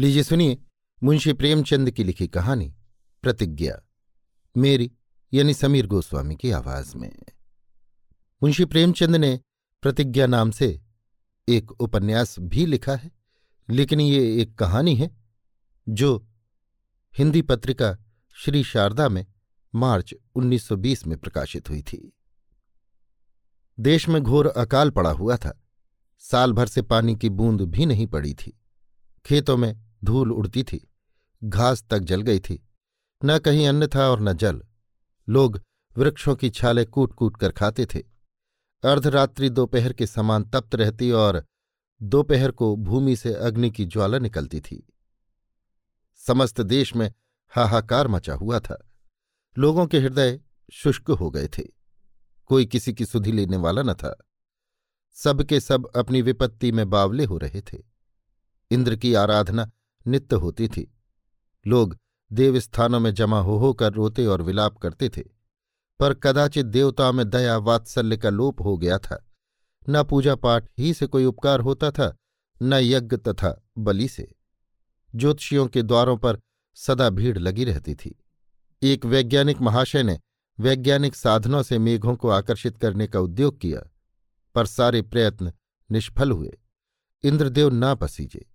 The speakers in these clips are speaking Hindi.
लीजिए, सुनिए, मुंशी प्रेमचंद की लिखी कहानी, प्रतिज्ञा, मेरी, यानी समीर गोस्वामी की आवाज़ में। मुंशी प्रेमचंद ने प्रतिज्ञा नाम से एक उपन्यास भी लिखा है, लेकिन ये एक कहानी है, जो हिंदी पत्रिका श्री शारदा में मार्च 1920 में प्रकाशित हुई थी। देश में घोर अकाल पड़ा हुआ था, साल भर से पानी की बूंद भी नहीं पड़ी थी, खेतों में धूल उड़ती थी, घास तक जल गई थी। न कहीं अन्न था और न जल। लोग वृक्षों की छाले कूट कूट कर खाते थे। अर्धरात्रि दोपहर के समान तप्त रहती और दोपहर को भूमि से अग्नि की ज्वाला निकलती थी। समस्त देश में हाहाकार मचा हुआ था। लोगों के हृदय शुष्क हो गए थे। कोई किसी की सुधि लेने वाला न था। सबके सब अपनी विपत्ति में बावले हो रहे थे। इंद्र की आराधना नित्य होती थी। लोग देवस्थानों में जमा हो होकर रोते और विलाप करते थे, पर कदाचित देवता में दया वात्सल्य का लोप हो गया था। न पूजा पाठ ही से कोई उपकार होता था, न यज्ञ तथा बलि से। ज्योतिषियों के द्वारों पर सदा भीड़ लगी रहती थी। एक वैज्ञानिक महाशय ने वैज्ञानिक साधनों से मेघों को आकर्षित करने का उद्योग किया, पर सारे प्रयत्न निष्फल हुए। इंद्रदेव ना पसीजे।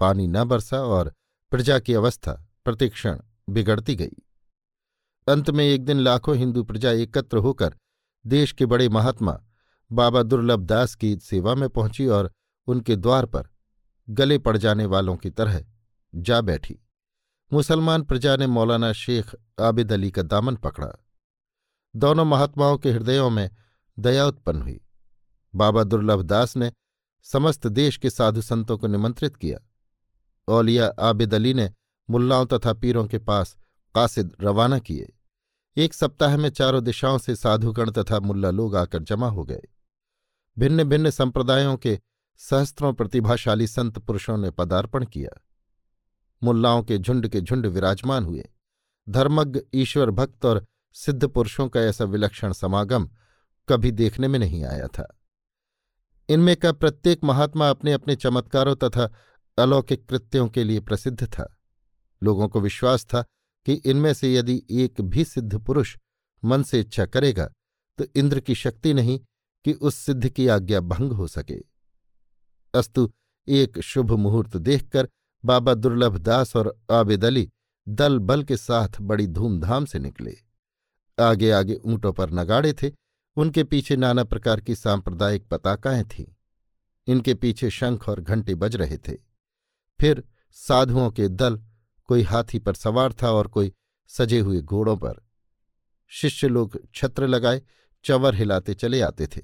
पानी न बरसा और प्रजा की अवस्था प्रतिक्षण बिगड़ती गई। अंत में एक दिन लाखों हिंदू प्रजा एकत्र होकर देश के बड़े महात्मा बाबा दुर्लभ दास की सेवा में पहुँची और उनके द्वार पर गले पड़ जाने वालों की तरह जा बैठी। मुसलमान प्रजा ने मौलाना शेख आबिद अली का दामन पकड़ा। दोनों महात्माओं के हृदयों में दया उत्पन्न हुई। बाबा दुर्लभ दास ने समस्त देश के साधु संतों को निमंत्रित किया। औलिया आबिद अली ने मुल्लाओं तथा पीरों के पास कासिद रवाना किए। एक सप्ताह में चारों दिशाओं से साधुगण तथा मुल्ला लोग आकर जमा हो गए। भिन्न भिन्न संप्रदायों के सहस्त्रों प्रतिभाशाली संत पुरुषों ने पदार्पण किया। मुल्लाओं के झुंड के झुंड विराजमान हुए। धर्मज्ञ, ईश्वर भक्त और सिद्ध पुरुषों का ऐसा विलक्षण समागम कभी देखने में नहीं आया था। इनमें का प्रत्येक महात्मा अपने अपने चमत्कारों तथा अलौकिक कृत्यों के लिए प्रसिद्ध था। लोगों को विश्वास था कि इनमें से यदि एक भी सिद्ध पुरुष मन से इच्छा करेगा तो इंद्र की शक्ति नहीं कि उस सिद्ध की आज्ञा भंग हो सके। अस्तु, एक शुभ मुहूर्त देखकर बाबा दुर्लभ दास और आबिद अली दल बल के साथ बड़ी धूमधाम से निकले। आगे आगे ऊंटों पर नगाड़े थे, उनके पीछे नाना प्रकार की सांप्रदायिक पताकाएँ थीं। इनके पीछे शंख और घंटे बज रहे थे। फिर साधुओं के दल कोई हाथी पर सवार था और कोई सजे हुए घोड़ों पर। शिष्य लोग छत्र लगाए, चवर हिलाते चले आते थे।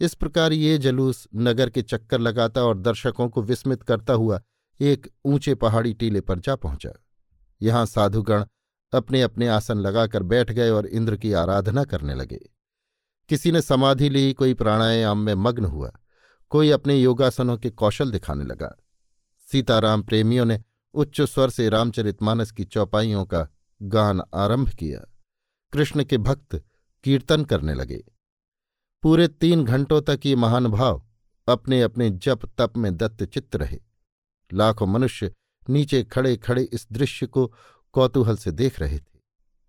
इस प्रकार ये जलूस नगर के चक्कर लगाता और दर्शकों को विस्मित करता हुआ एक ऊँचे पहाड़ी टीले पर जा पहुँचा। यहाँ साधुगण अपने अपने आसन लगाकर बैठ गए और इंद्र की आराधना करने लगे। किसी ने समाधि ली, कोई प्राणायाम में मग्न हुआ। कोई अपने योगासनों के कौशल दिखाने लगा। सीताराम प्रेमियों ने उच्च स्वर से रामचरितमानस की चौपाइयों का गान आरंभ किया। कृष्ण के भक्त कीर्तन करने लगे। पूरे तीन घंटों तक ये महानुभाव अपने अपने जप तप में दत्त चित्त रहे। लाखों मनुष्य नीचे खड़े खड़े इस दृश्य को कौतूहल से देख रहे थे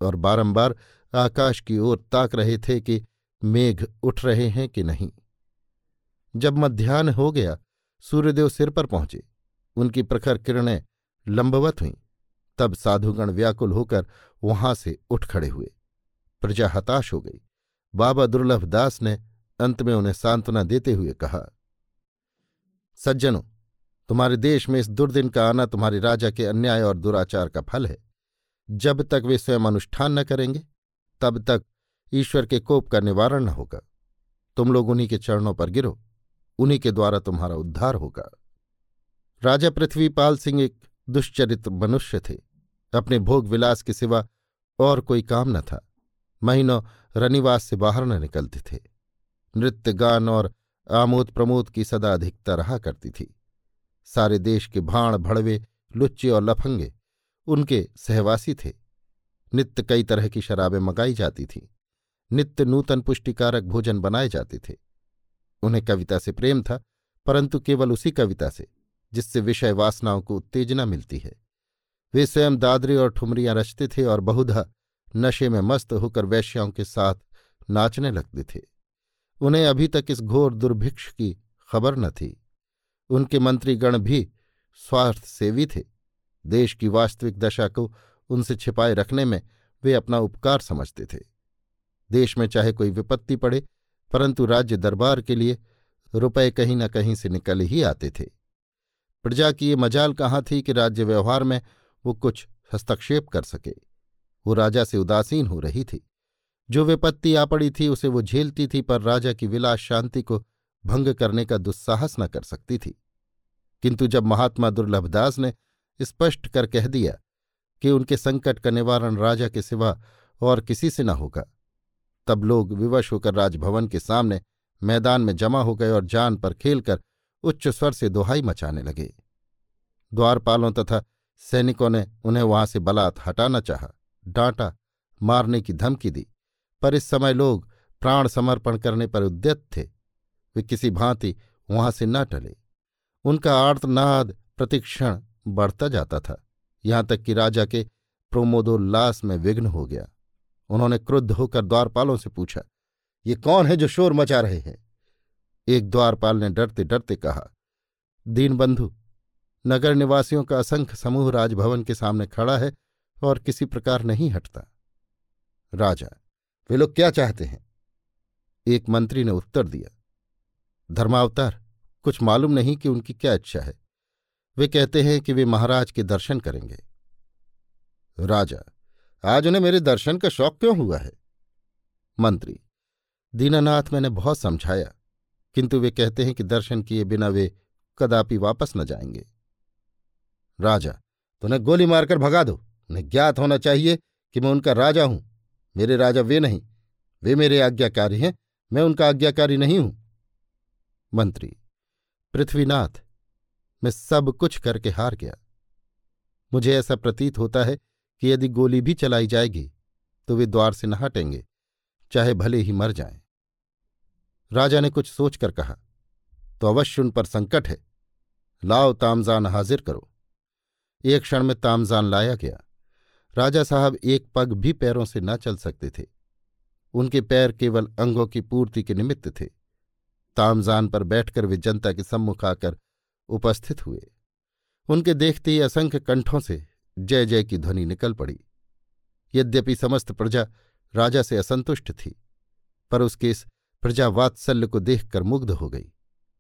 और बारंबार आकाश की ओर ताक रहे थे कि मेघ उठ रहे हैं कि नहीं। जब मध्यान्ह हो गया, सूर्यदेव सिर पर पहुँचे। उनकी प्रखर किरणें लंबवत हुईं। तब साधुगण व्याकुल होकर वहाँ से उठ खड़े हुए। प्रजा हताश हो गई। बाबा दुर्लभ दास ने अंत में उन्हें सांत्वना देते हुए कहा, सज्जनों, तुम्हारे देश में इस दुर्दिन का आना तुम्हारे राजा के अन्याय और दुराचार का फल है। जब तक वे स्वयं अनुष्ठान न करेंगे, तब तक ईश्वर के कोप का निवारण न होगा। तुम लोग उन्हीं के चरणों पर गिरो। उन्हीं के द्वारा तुम्हारा उद्धार होगा। राजा पृथ्वीपाल सिंह एक दुश्चरित्र मनुष्य थे। अपने भोग विलास के सिवा और कोई काम न था। महीनों रनिवास से बाहर न निकलते थे। नृत्य, गान और आमोद प्रमोद की सदा अधिकता रहा करती थी। सारे देश के भाण भड़वे, लुच्चे और लफंगे उनके सहवासी थे। नित्य कई तरह की शराबें मंगाई जाती थीं। नित्य नूतन पुष्टिकारक भोजन बनाए जाते थे। उन्हें कविता से प्रेम था, परंतु केवल उसी कविता से। जिससे विषय वासनाओं को उत्तेजना मिलती है। वे स्वयं दादरे और ठुमरियाँ रचते थे और बहुधा नशे में मस्त होकर वैश्याओं के साथ नाचने लगते थे। उन्हें अभी तक इस घोर दुर्भिक्ष की खबर न थी। उनके मंत्रीगण भी स्वार्थ सेवी थे। देश की वास्तविक दशा को उनसे छिपाए रखने में वे अपना उपकार समझते थे। देश में चाहे कोई विपत्ति पड़े, परंतु राज्य दरबार के लिए रुपए कहीं न कहीं से निकल ही आते थे। प्रजा की ये मजाल कहाँ थी कि राज्य व्यवहार में वो कुछ हस्तक्षेप कर सके। वो राजा से उदासीन हो रही थी। जो विपत्ति आ पड़ी थी, उसे वो झेलती थी, पर राजा की विलास शांति को भंग करने का दुस्साहस न कर सकती थी। किंतु जब महात्मा दुर्लभदास ने स्पष्ट कर कह दिया कि उनके संकट का निवारण राजा के सिवा और किसी से न होगा, तब लोग विवश होकर राजभवन के सामने मैदान में जमा हो गए और जान पर खेलकर उच्च स्वर से दोहाई मचाने लगे। द्वारपालों तथा सैनिकों ने उन्हें वहाँ से बलात् हटाना चाहा। डांटा, मारने की धमकी दी, पर इस समय लोग प्राण समर्पण करने पर उद्यत थे। वे किसी भांति वहाँ से न टले। उनका आर्तनाद प्रतिक्षण बढ़ता जाता था। यहाँ तक कि राजा के प्रोमोदोल्लास में विघ्न हो गया। उन्होंने क्रुद्ध होकर द्वारपालों से पूछा, ये कौन है जो शोर मचा रहे हैं? एक द्वारपाल ने डरते डरते कहा, दीनबंधु नगर निवासियों का असंख्य समूह राजभवन के सामने खड़ा है और किसी प्रकार नहीं हटता। राजा, वे लोग क्या चाहते हैं? एक मंत्री ने उत्तर दिया, धर्मावतार, कुछ मालूम नहीं कि उनकी क्या इच्छा है। वे कहते हैं कि वे महाराज के दर्शन करेंगे। राजा, आज उन्हें मेरे दर्शन का शौक क्यों हुआ है? मंत्री, दीनानाथ मैंने बहुत समझाया। किंतु वे कहते हैं कि दर्शन किए बिना वे कदापि वापस न जाएँगे। राजा तो गोली मारकर भगा दो। उन्हें ज्ञात होना चाहिए कि मैं उनका राजा हूँ। मेरे राजा वे नहीं। वे मेरे आज्ञाकारी हैं। मैं उनका आज्ञाकारी नहीं हूँ। मंत्री, पृथ्वीनाथ, मैं सब कुछ करके हार गया। मुझे ऐसा प्रतीत होता है कि यदि गोली भी चलाई जाएगी तो वे द्वार से न हटेंगे, चाहे भले ही मर जाएँ। राजा ने कुछ सोचकर कहा तो अवश्य उन पर संकट है। लाओ तामजान हाजिर करो। एक क्षण में तामजान लाया गया। राजा साहब एक पग भी पैरों से न चल सकते थे। उनके पैर केवल अंगों की पूर्ति के निमित्त थे। तामजान पर बैठकर वे जनता के सम्मुख आकर उपस्थित हुए। उनके देखते ही असंख्य कंठों से जय जय की ध्वनि निकल पड़ी। यद्यपि समस्त प्रजा राजा से असंतुष्ट थी, पर उसके इस प्रजा वात्सल्य को देखकर मुग्ध हो गई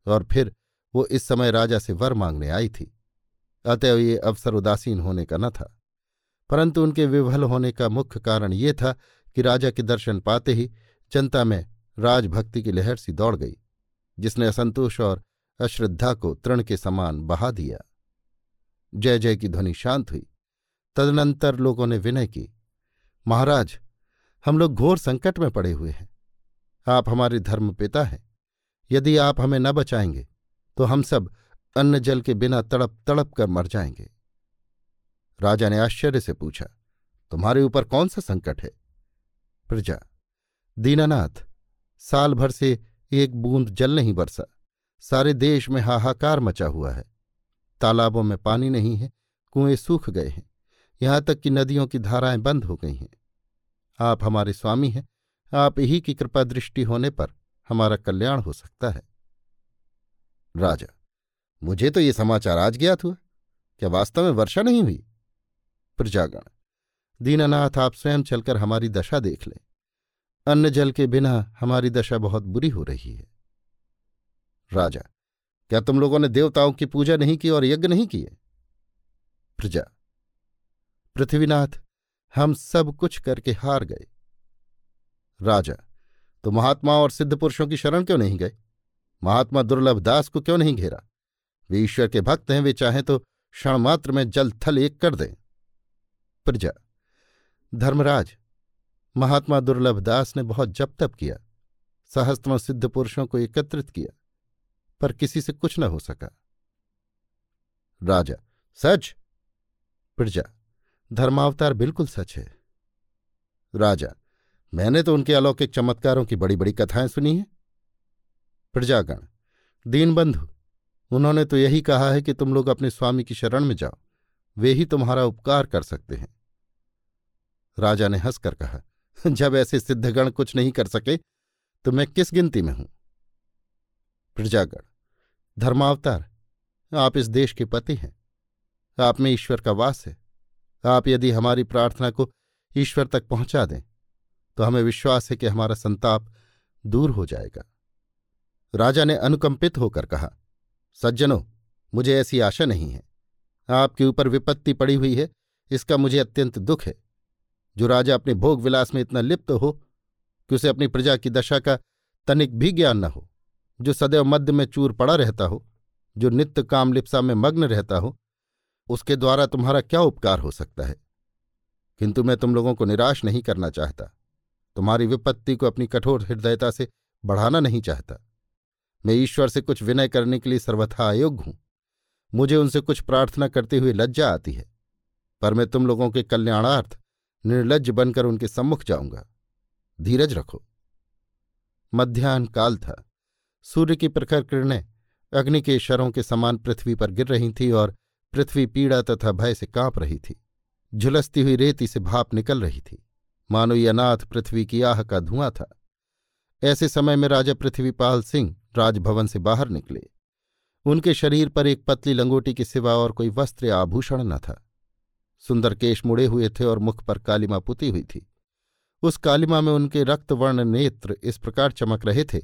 और फिर वो इस समय राजा से वर मांगने आई थी। अतएव ये अवसर उदासीन होने का न था, परंतु उनके विवल होने का मुख्य कारण ये था कि राजा के दर्शन पाते ही जनता में राजभक्ति की लहर सी दौड़ गई, जिसने असंतोष और अश्रद्धा को तृण के समान बहा दिया। जय जय की ध्वनि शांत हुई। तदनंतर लोगों ने विनय की, महाराज, हम लोग घोर संकट में पड़े हुए हैं। आप हमारे धर्म पिता हैं। यदि आप हमें न बचाएँगे तो हम सब अन्न जल के बिना तड़प तड़प कर मर जाएँगे। राजा ने आश्चर्य से पूछा, तुम्हारे ऊपर कौन सा संकट है? प्रजा, दीनानाथ, साल भर से एक बूंद जल नहीं बरसा, सारे देश में हाहाकार मचा हुआ है। तालाबों में पानी नहीं है, कुएँ सूख गए हैं, यहाँ तक कि नदियों की धाराएँ बंद हो गई हैं। आप हमारे स्वामी हैं आप ही की कृपा दृष्टि होने पर हमारा कल्याण हो सकता है। राजा, मुझे तो ये समाचार आज ज्ञात हुआ। क्या वास्तव में वर्षा नहीं हुई? प्रजागण, दीनानाथ आप स्वयं चलकर हमारी दशा देख लें। अन्न जल के बिना हमारी दशा बहुत बुरी हो रही है। राजा, क्या तुम लोगों ने देवताओं की पूजा नहीं की और यज्ञ नहीं किए? प्रजा, पृथ्वीनाथ, हम सब कुछ करके हार गए। राजा तो महात्मा और सिद्ध पुरुषों की शरण क्यों नहीं गए महात्मा दुर्लभ दास को क्यों नहीं घेरा? वे ईश्वर के भक्त हैं, वे चाहें तो क्षण मात्र में जल थल एक कर दें। प्रजा, धर्मराज, महात्मा दुर्लभ दास ने बहुत जप तप किया, सहस्त्रों सिद्ध पुरुषों को एकत्रित किया, पर किसी से कुछ न हो सका। राजा, सच? प्रजा, धर्मावतार बिल्कुल सच है। राजा मैंने तो उनके अलौकिक चमत्कारों की बड़ी बड़ी कथाएँ सुनी हैं। प्रजागण, दीनबंधु, उन्होंने तो यही कहा है कि तुम लोग अपने स्वामी की शरण में जाओ, वे ही तुम्हारा उपकार कर सकते हैं। राजा ने हंसकर कहा, जब ऐसे सिद्धगण कुछ नहीं कर सके तो मैं किस गिनती में हूँ? प्रजागण, धर्मावतार, आप इस देश के पति हैं, आप में ईश्वर का वास है, आप यदि हमारी प्रार्थना को ईश्वर तक पहुँचा दें तो हमें विश्वास है कि हमारा संताप दूर हो जाएगा। राजा ने अनुकंपित होकर कहा, सज्जनों, मुझे ऐसी आशा नहीं है। आपके ऊपर विपत्ति पड़ी हुई है, इसका मुझे अत्यंत दुख है। जो राजा अपने भोग विलास में इतना लिप्त हो, कि उसे अपनी प्रजा की दशा का तनिक भी ज्ञान न हो, जो सदैव मध्य में चूर पड़ा रहता हो, जो नित्य काम लिप्सा में मग्न रहता हो, उसके द्वारा तुम्हारा क्या उपकार हो सकता है? किंतु मैं तुम लोगों को निराश नहीं करना चाहता। तुम्हारी विपत्ति को अपनी कठोर हृदयता से बढ़ाना नहीं चाहता। मैं ईश्वर से कुछ विनय करने के लिए सर्वथा अयोग्य हूँ। मुझे उनसे कुछ प्रार्थना करते हुए लज्जा आती है, पर मैं तुम लोगों के कल्याणार्थ निर्लज बनकर उनके सम्मुख जाऊँगा। धीरज रखो। मध्यान्ह काल था। सूर्य की प्रखर किरणें अग्नि के शरों के समान पृथ्वी पर गिर रही थी और पृथ्वी पीड़ा तथा भय से काँप रही थी। झुलसती हुई रेती से भाप निकल रही थी। मानो ये अनाथ पृथ्वी की आह का धुआँ था। ऐसे समय में राजा पृथ्वीपाल सिंह राजभवन से बाहर निकले। उनके शरीर पर एक पतली लंगोटी के सिवा और कोई वस्त्र आभूषण न था। सुंदर केश मुड़े हुए थे और मुख पर कालिमा पुती हुई थी। उस कालिमा में उनके रक्तवर्ण नेत्र इस प्रकार चमक रहे थे,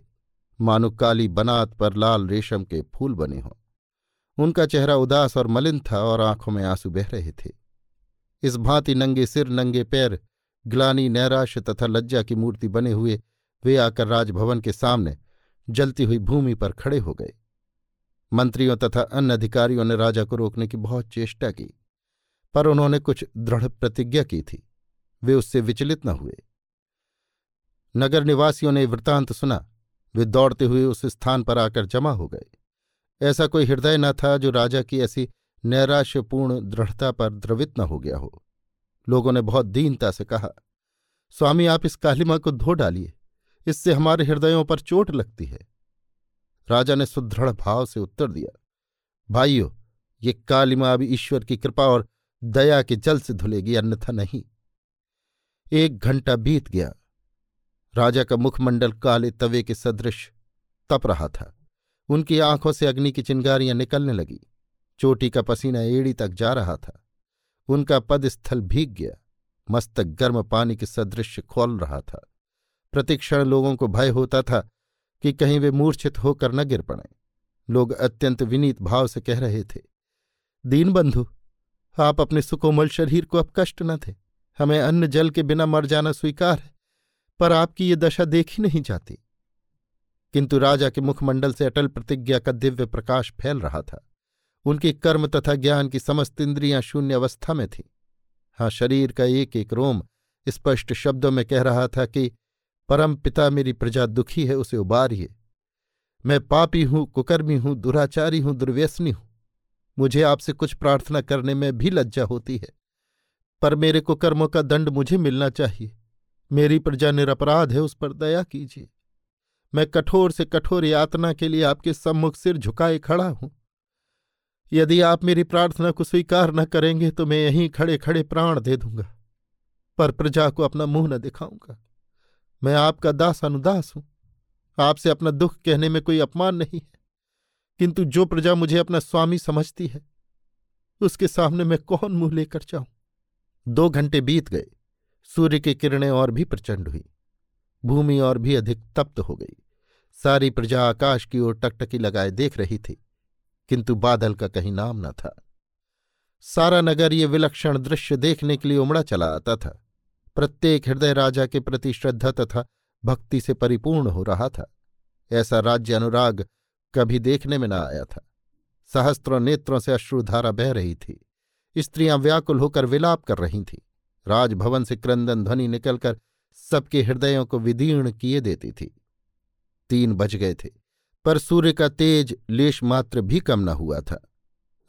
मानो काली बनात पर लाल रेशम के फूल बने हों। उनका चेहरा उदास और मलिन था और आँखों में आँसू बह रहे थे। इस भांति नंगे सिर, नंगे पैर ग्लानी नैराश्य तथा लज्जा की मूर्ति बने हुए वे आकर राजभवन के सामने जलती हुई भूमि पर खड़े हो गए। मंत्रियों तथा अन्य अधिकारियों ने राजा को रोकने की बहुत चेष्टा की, पर उन्होंने कुछ दृढ़ प्रतिज्ञा की थी। वे उससे विचलित न हुए। नगर निवासियों ने वृतांत सुना। वे दौड़ते हुए उस स्थान पर आकर जमा हो गए। ऐसा कोई हृदय न था जो राजा की ऐसी नैराश्यपूर्ण दृढ़ता पर द्रवित न हो गया हो। लोगों ने बहुत दीनता से कहा, स्वामी, आप इस कालिमा को धो डालिए। इससे हमारे हृदयों पर चोट लगती है। राजा ने सुदृढ़ भाव से उत्तर दिया, भाइयों, ये कालिमा अब ईश्वर की कृपा और दया के जल से धुलेगी, अन्यथा नहीं। एक घंटा बीत गया। राजा का मुखमंडल काले तवे के सदृश तप रहा था। उनकी आँखों से अग्नि की चिंगारियाँ निकलने लगी। चोटी का पसीना एड़ी तक जा रहा था। उनका पदस्थल भीग गया। मस्तक गर्म पानी के सदृश खोल रहा था। प्रतिक्षण लोगों को भय होता था कि कहीं वे मूर्छित होकर न गिर पड़े। लोग अत्यंत विनीत भाव से कह रहे थे दीनबंधु आप अपने सुकोमल शरीर को अब कष्ट न थे हमें अन्न जल के बिना मर जाना स्वीकार है, पर आपकी ये दशा देखी नहीं जाती। किंतु राजा के मुखमंडल से अटल प्रतिज्ञा का दिव्य प्रकाश फैल रहा था। उनके कर्म तथा ज्ञान की समस्त इंद्रियाँ शून्य अवस्था में थी। हाँ शरीर का एक एक रोम स्पष्ट शब्दों में कह रहा था कि, परम पिता मेरी प्रजा दुखी है, उसे उबारिए। मैं पापी हूँ, कुकर्मी हूँ, दुराचारी हूँ, दुर्व्यसनी हूँ। मुझे आपसे कुछ प्रार्थना करने में भी लज्जा होती है, पर मेरे कुकर्मों का दंड मुझे मिलना चाहिए। मेरी प्रजा निरपराध है, उस पर दया कीजिए। मैं कठोर से कठोर यातना के लिए आपके सम्मुख सिर झुकाए खड़ा हूँ। यदि आप मेरी प्रार्थना को स्वीकार न करेंगे तो मैं यहीं खड़े खड़े प्राण दे दूँगा, पर प्रजा को अपना मुँह न दिखाऊँगा। मैं आपका दास अनुदास हूँ। आपसे अपना दुख कहने में कोई अपमान नहीं है। किंतु जो प्रजा मुझे अपना स्वामी समझती है, उसके सामने मैं कौन मुँह लेकर जाऊँ? दो घंटे बीत गए। सूर्य की किरणें और भी प्रचंड हुई। भूमि और भी अधिक तप्त हो गई। सारी प्रजा आकाश की ओर टकटकी लगाए देख रही थी। किंतु बादल का कहीं नाम न था। सारा नगर ये विलक्षण दृश्य देखने के लिए उमड़ा चला आता था। प्रत्येक हृदय राजा के प्रति श्रद्धा तथा भक्ति से परिपूर्ण हो रहा था। ऐसा राज्य अनुराग कभी देखने में न आया था। सहस्त्रों नेत्रों से अश्रुधारा बह रही थी। स्त्रियाँ व्याकुल होकर विलाप कर रही थीं। राजभवन से क्रंदन ध्वनि निकलकर सबके हृदयों को विदीर्ण किए देती थी। तीन बज गए थे। पर सूर्य का तेज लेश मात्र भी कम न हुआ था।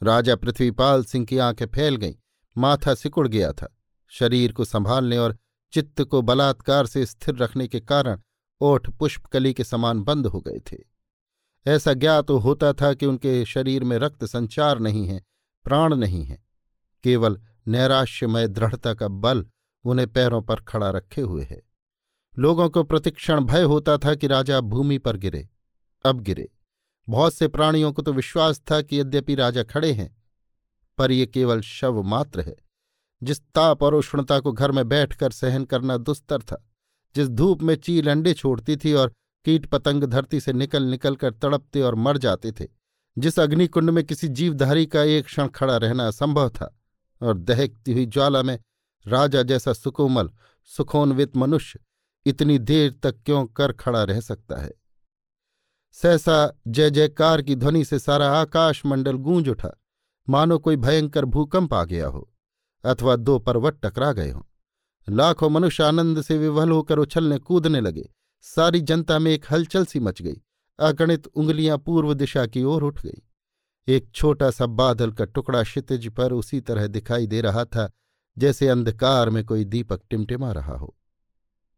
राजा पृथ्वीपाल सिंह की आँखें फैल गईं, माथा सिकुड़ गया था। शरीर को संभालने और चित्त को बलात्कार से स्थिर रखने के कारण ओठ पुष्पकली के समान बंद हो गए थे। ऐसा ज्ञात तो होता था कि उनके शरीर में रक्त संचार नहीं है, प्राण नहीं है। केवल नैराश्यमय दृढ़ता का बल उन्हें पैरों पर खड़ा रखे हुए है। लोगों को प्रतिक्षण भय होता था कि राजा भूमि पर गिरे। अब गिरे। बहुत से प्राणियों को तो विश्वास था कि यद्यपि राजा खड़े हैं, पर ये केवल शव मात्र है। जिस ताप और उष्णता को घर में बैठकर सहन करना दुस्तर था, जिस धूप में चील अंडे छोड़ती थी और कीट पतंग धरती से निकल निकल कर तड़पते और मर जाते थे, जिस अग्निकुंड में किसी जीवधारी का एक क्षण खड़ा रहना असंभव था, और दहकती हुई ज्वाला में राजा जैसा सुकोमल, सुखोन्वित मनुष्य इतनी देर तक क्यों कर खड़ा रह सकता है? सहसा जय जयकार की ध्वनि से सारा आकाश मंडल गूंज उठा। मानो कोई भयंकर भूकंप आ गया हो, अथवा दो पर्वत टकरा गए हों। लाखों मनुष्य आनंद से विवल होकर उछलने कूदने लगे। सारी जनता में एक हलचल सी मच गई। अगणित उंगलियाँ पूर्व दिशा की ओर उठ गई। एक छोटा सा बादल का टुकड़ा क्षितिज पर उसी तरह दिखाई दे रहा था, जैसे अंधकार में कोई दीपक टिमटिमा रहा हो।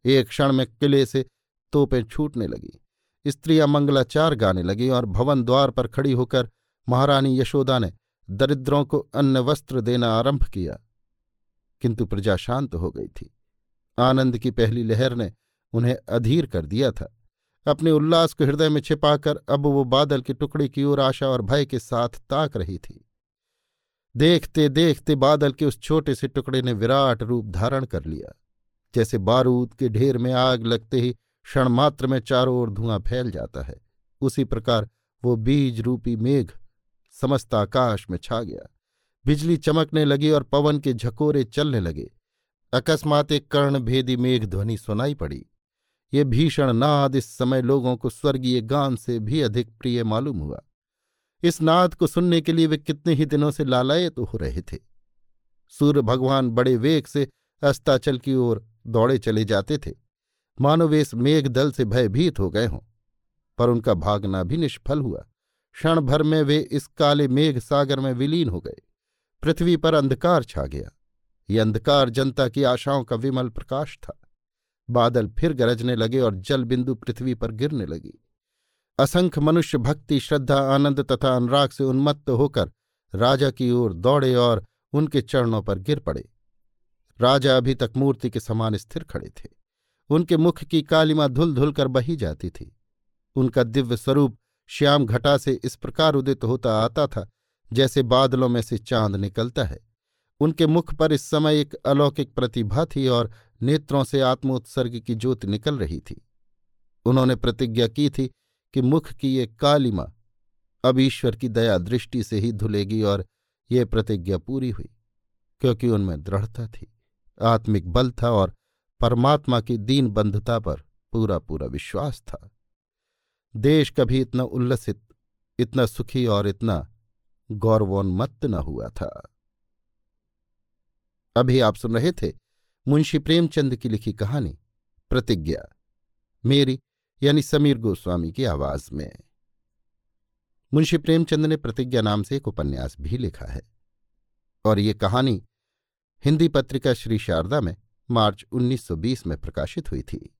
एक क्षण में किले से तोपें छूटने लगी। स्त्रियाँ मंगलाचार गाने लगी और भवन द्वार पर खड़ी होकर महारानी यशोदा ने दरिद्रों को अन्न वस्त्र देना आरंभ किया। किंतु प्रजा शांत हो गई थी। आनंद की पहली लहर ने उन्हें अधीर कर दिया था। अपने उल्लास को हृदय में छिपाकर अब वो बादल के टुकड़े की ओर आशा और भय के साथ ताक रही थी। देखते देखते बादल के उस छोटे से टुकड़े ने विराट रूप धारण कर लिया। जैसे बारूद के ढेर में आग लगते ही क्षण मात्र में चारों ओर धुआँ फैल जाता है। उसी प्रकार वो बीज रूपी मेघ समस्त आकाश में छा गया। बिजली चमकने लगी और पवन के झकोरे चलने लगे। अकस्मात एक कर्ण भेदी मेघ ध्वनि सुनाई पड़ी। ये भीषण नाद इस समय लोगों को स्वर्गीय गान से भी अधिक प्रिय मालूम हुआ। इस नाद को सुनने के लिए वे कितने ही दिनों से लालायत तो हो रहे थे। सूर्य भगवान बड़े वेग से अस्ताचल की ओर दौड़े चले जाते थे। मानो वे इस मेघ दल से भयभीत हो गए हों। पर उनका भागना भी निष्फल हुआ। क्षण भर में वे इस काले मेघ सागर में विलीन हो गए। पृथ्वी पर अंधकार छा गया। ये अंधकार जनता की आशाओं का विमल प्रकाश था। बादल फिर गरजने लगे और जल बिंदु पृथ्वी पर गिरने लगी। असंख्य मनुष्य भक्ति, श्रद्धा, आनंद तथा अनुराग से उन्मत्त होकर राजा की ओर दौड़े और उनके चरणों पर गिर पड़े। राजा अभी तक मूर्ति के समान स्थिर खड़े थे। उनके मुख की कालिमा धुल धुल कर बही जाती थी। उनका दिव्य स्वरूप श्याम घटा से इस प्रकार उदित होता आता था, जैसे बादलों में से चाँद निकलता है। उनके मुख पर इस समय एक अलौकिक प्रतिभा थी और नेत्रों से आत्मोत्सर्ग की ज्योति निकल रही थी। उन्होंने प्रतिज्ञा की थी कि मुख की ये कालिमा अब ईश्वर की दया दृष्टि से ही धुलेगी और ये प्रतिज्ञा पूरी हुई, क्योंकि उनमें दृढ़ता थी, आत्मिक बल था और परमात्मा की दीन बंधुता पर पूरा पूरा विश्वास था। देश कभी इतना उल्लसित, इतना सुखी और इतना गौरवोन्मत्त न हुआ था। अभी आप सुन रहे थे मुंशी प्रेमचंद की लिखी कहानी, प्रतिज्ञा, मेरी यानी समीर गोस्वामी की आवाज़ में। मुंशी प्रेमचंद ने प्रतिज्ञा नाम से एक उपन्यास भी लिखा है और ये कहानी हिंदी पत्रिका श्री शारदा में मार्च 1920 में प्रकाशित हुई थी।